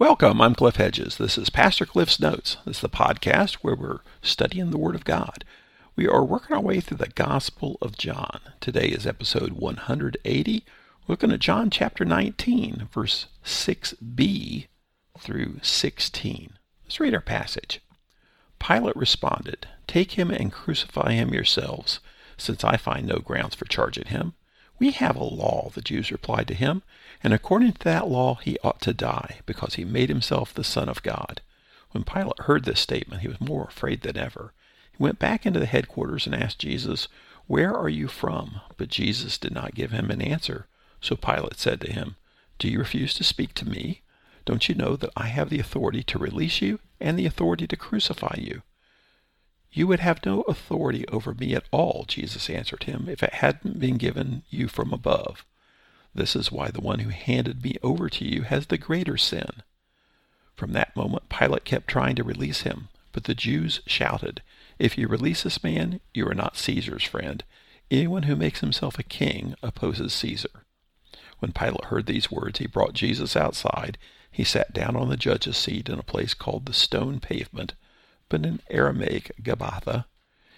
Welcome, I'm Cliff Hedges. This is Pastor Cliff's Notes. This is the podcast where we're studying the Word of God. We are working our way through the Gospel of John. Today is episode 180. We're looking at John chapter 19, verse 6b through 16. Let's read our passage. Pilate responded, Take him and crucify him yourselves, since I find no grounds for charging him. We have a law, the Jews replied to him, and according to that law he ought to die, because he made himself the Son of God. When Pilate heard this statement, he was more afraid than ever. He went back into the headquarters and asked Jesus, Where are you from? But Jesus did not give him an answer. So Pilate said to him, Do you refuse to speak to me? Don't you know that I have the authority to release you and the authority to crucify you? You would have no authority over me at all, Jesus answered him, if it hadn't been given you from above. This is why the one who handed me over to you has the greater sin. From that moment, Pilate kept trying to release him, but the Jews shouted, If you release this man, you are not Caesar's friend. Anyone who makes himself a king opposes Caesar. When Pilate heard these words, he brought Jesus outside. He sat down on the judge's seat in a place called the stone pavement but in Aramaic Gabbatha.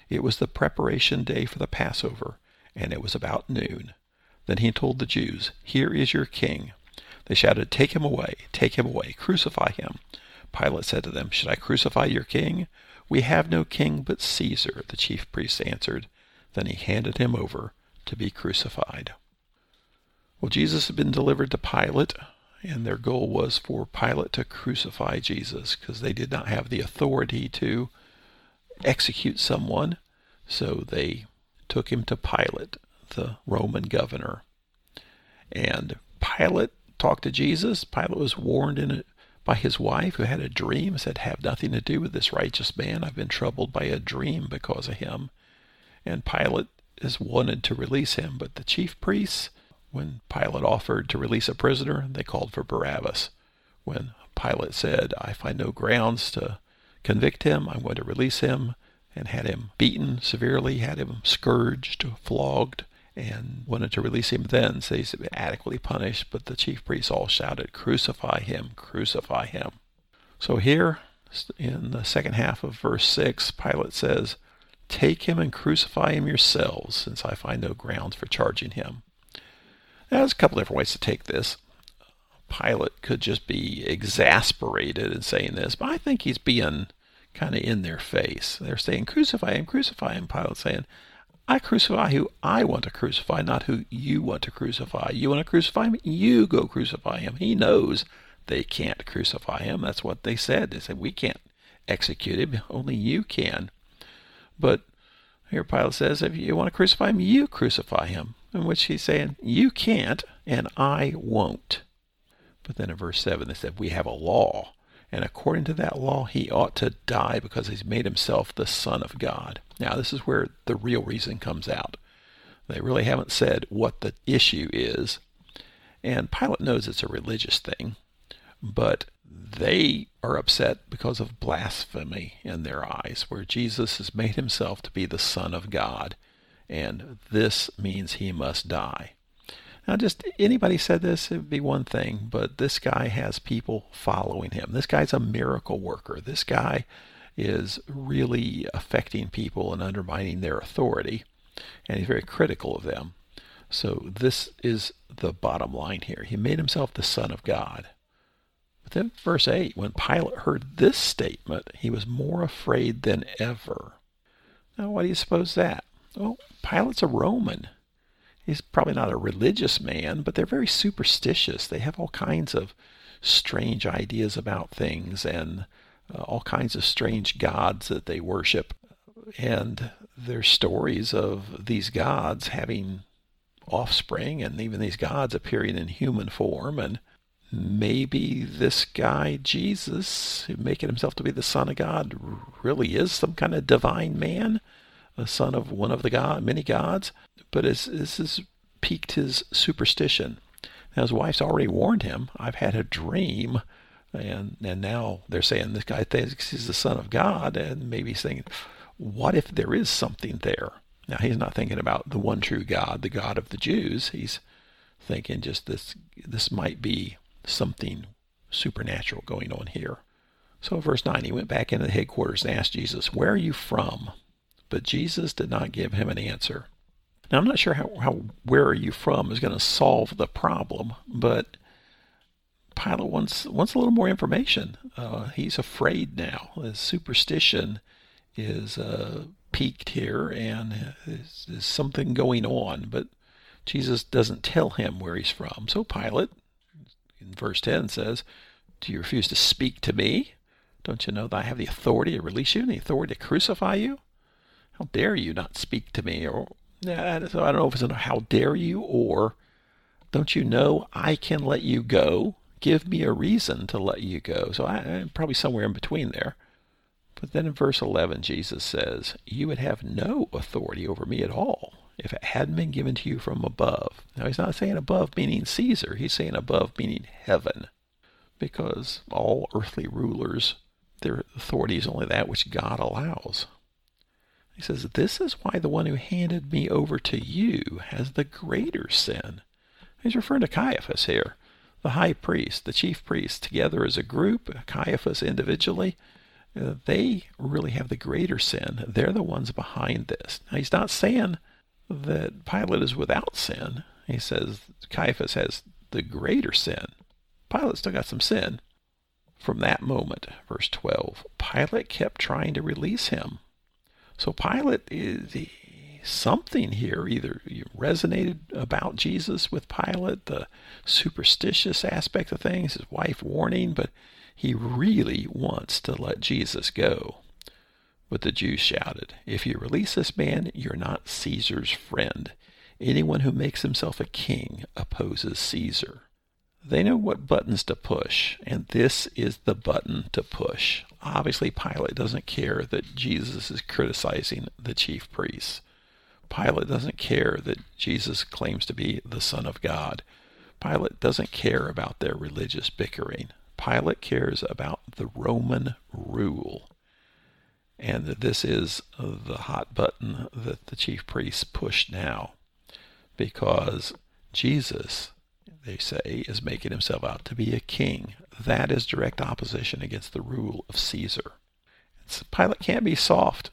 It was the preparation day for the Passover, and it was about noon. Then he told the Jews, Here is your king. They shouted, Take him away, take him away, crucify him. Pilate said to them, Should I crucify your king? We have no king but Caesar, the chief priests answered. Then he handed him over to be crucified. Well, Jesus had been delivered to Pilate and their goal was for Pilate to crucify Jesus because they did not have the authority to execute someone. So they took him to Pilate, the Roman governor. And Pilate talked to Jesus. Pilate was warned in by his wife, who had a dream, said, Have nothing to do with this righteous man. I've been troubled by a dream because of him. And Pilate has wanted to release him, but the chief priests when Pilate offered to release a prisoner, they called for Barabbas. When Pilate said, I find no grounds to convict him, I'm going to release him, and had him beaten severely, had him scourged, flogged, and wanted to release him then, so he's been adequately punished. But the chief priests all shouted, Crucify him, crucify him. So here, in the second half of verse 6, Pilate says, Take him and crucify him yourselves, since I find no grounds for charging him. There's a couple different ways to take this. Pilate could just be exasperated in saying this, but I think he's being kind of in their face. They're saying, Crucify him, crucify him. Pilate saying, I crucify who I want to crucify, not who you want to crucify. You want to crucify him? You go crucify him. He knows they can't crucify him. That's what they said. They said, We can't execute him, only you can. But here Pilate says, If you want to crucify him, you crucify him in which he's saying, You can't, and I won't. But then in verse 7, they said, We have a law, and according to that law, he ought to die because he's made himself the Son of God. Now, this is where the real reason comes out. They really haven't said what the issue is, and Pilate knows it's a religious thing, but they are upset because of blasphemy in their eyes, where Jesus has made himself to be the Son of God and this means he must die. Now, just anybody said this, it would be one thing, but this guy has people following him. This guy's a miracle worker. This guy is really affecting people and undermining their authority, and he's very critical of them. So, this is the bottom line here. He made himself the Son of God. But then, verse 8, when Pilate heard this statement, he was more afraid than ever. Now, why do you suppose that? Well, Pilate's a Roman. He's probably not a religious man, but they're very superstitious. They have all kinds of strange ideas about things and uh, all kinds of strange gods that they worship. And there's stories of these gods having offspring and even these gods appearing in human form. And maybe this guy, Jesus, making himself to be the Son of God, really is some kind of divine man a son of one of the god, many gods, but this has piqued his superstition. Now his wife's already warned him. I've had a dream, and and now they're saying this guy thinks he's the son of God, and maybe thinking, what if there is something there? Now he's not thinking about the one true God, the God of the Jews. He's thinking just this this might be something supernatural going on here. So, verse 9, he went back into the headquarters and asked Jesus, Where are you from? But Jesus did not give him an answer. Now, I'm not sure how, how where are you from is going to solve the problem, but Pilate wants, wants a little more information. Uh, he's afraid now. His superstition is uh, peaked here and there's, there's something going on, but Jesus doesn't tell him where he's from. So Pilate, in verse 10, says, Do you refuse to speak to me? Don't you know that I have the authority to release you and the authority to crucify you? How dare you not speak to me? Or yeah, so I don't know if it's a how dare you or don't you know I can let you go? Give me a reason to let you go. So I, I'm probably somewhere in between there. But then in verse 11, Jesus says, You would have no authority over me at all if it hadn't been given to you from above. Now, he's not saying above meaning Caesar, he's saying above meaning heaven. Because all earthly rulers, their authority is only that which God allows. He says, This is why the one who handed me over to you has the greater sin. He's referring to Caiaphas here, the high priest, the chief priest, together as a group, Caiaphas individually. Uh, they really have the greater sin. They're the ones behind this. Now, he's not saying that Pilate is without sin. He says Caiaphas has the greater sin. Pilate still got some sin. From that moment, verse 12, Pilate kept trying to release him. So Pilate eh, is something here either resonated about Jesus with Pilate, the superstitious aspect of things, his wife warning, but he really wants to let Jesus go. But the Jews shouted, If you release this man, you're not Caesar's friend. Anyone who makes himself a king opposes Caesar. They know what buttons to push, and this is the button to push. Obviously, Pilate doesn't care that Jesus is criticizing the chief priests. Pilate doesn't care that Jesus claims to be the Son of God. Pilate doesn't care about their religious bickering. Pilate cares about the Roman rule. And this is the hot button that the chief priests push now because Jesus they say, is making himself out to be a king. That is direct opposition against the rule of Caesar. It's, Pilate can't be soft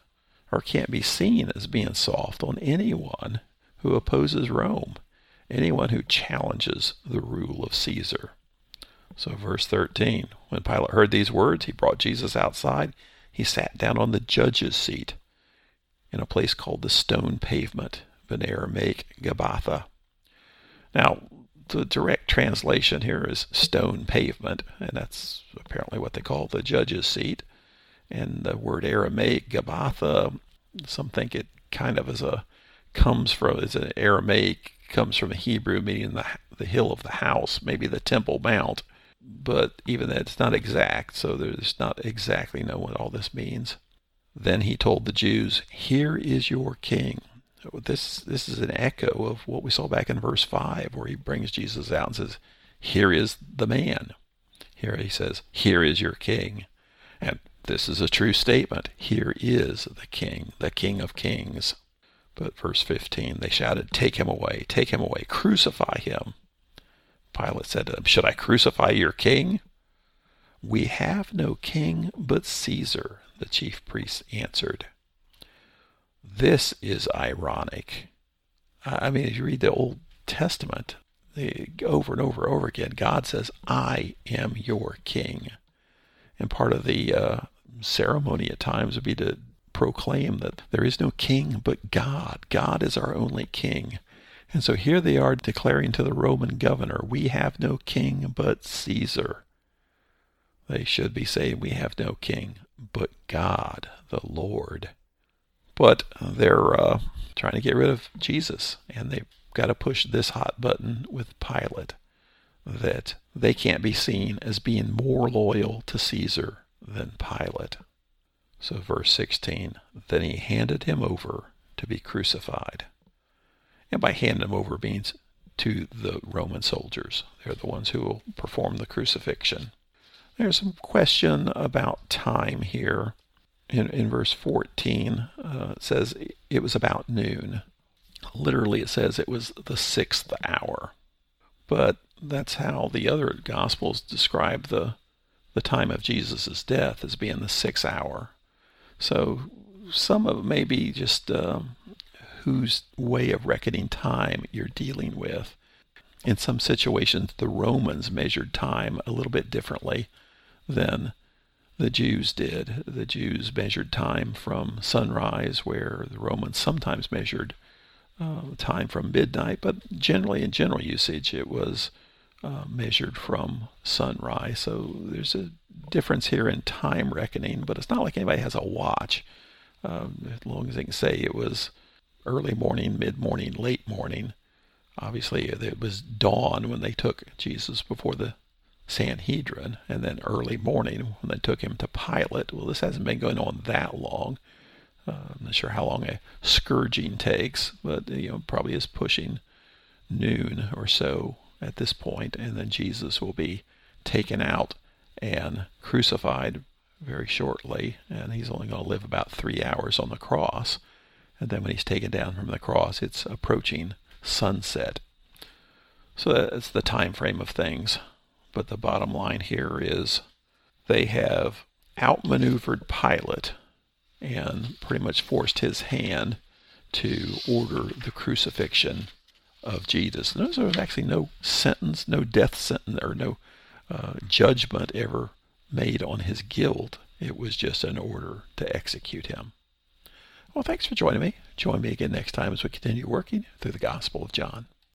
or can't be seen as being soft on anyone who opposes Rome, anyone who challenges the rule of Caesar. So, verse 13 When Pilate heard these words, he brought Jesus outside. He sat down on the judge's seat in a place called the stone pavement, in Aramaic Gabbatha. Now, the direct translation here is stone pavement, and that's apparently what they call the judge's seat. And the word Aramaic Gabbatha, some think it kind of is a comes from is an Aramaic comes from a Hebrew meaning the the hill of the house, maybe the Temple Mount. But even that, it's not exact, so there's not exactly know what all this means. Then he told the Jews, Here is your king. This this is an echo of what we saw back in verse five, where he brings Jesus out and says, "Here is the man." Here he says, "Here is your king," and this is a true statement. Here is the king, the King of Kings. But verse 15, they shouted, Take him away, take him away, crucify him. Pilate said to them, Should I crucify your king? We have no king but Caesar, the chief priests answered. This is ironic. I mean, if you read the Old Testament, over and over and over again, God says, I am your king. And part of the uh, ceremony at times would be to proclaim that there is no king but God. God is our only king. And so here they are declaring to the Roman governor, We have no king but Caesar. They should be saying, We have no king but God, the Lord. But they're uh, trying to get rid of Jesus, and they've got to push this hot button with Pilate that they can't be seen as being more loyal to Caesar than Pilate. So, verse 16 Then he handed him over to be crucified. And by hand him over means to the Roman soldiers. They're the ones who will perform the crucifixion. There's some question about time here in, in verse 14 uh, says it was about noon. Literally, it says it was the sixth hour. But that's how the other Gospels describe the the time of Jesus' death as being the sixth hour. So some of it may be just uh, whose way of reckoning time you're dealing with. In some situations, the Romans measured time a little bit differently than the Jews did. The Jews measured time from sunrise, where the Romans sometimes measured uh, time from midnight, but generally, in general usage, it was uh, measured from sunrise. So there's a difference here in time reckoning, but it's not like anybody has a watch. Um, as long as they can say it was early morning, mid morning, late morning. Obviously, it was dawn when they took Jesus before the Sanhedrin, and then early morning when they took him to Pilate. Well, this hasn't been going on that long. Uh, I'm not sure how long a scourging takes, but you know, probably is pushing noon or so at this point, and then Jesus will be taken out and crucified very shortly, and he's only going to live about three hours on the cross. And then when he's taken down from the cross, it's approaching sunset. So that's the time frame of things. But the bottom line here is they have outmaneuvered Pilate and pretty much forced his hand to order the crucifixion of Jesus. There was actually no sentence, no death sentence, or no uh, judgment ever made on his guilt. It was just an order to execute him. Well, thanks for joining me. Join me again next time as we continue working through the Gospel of John.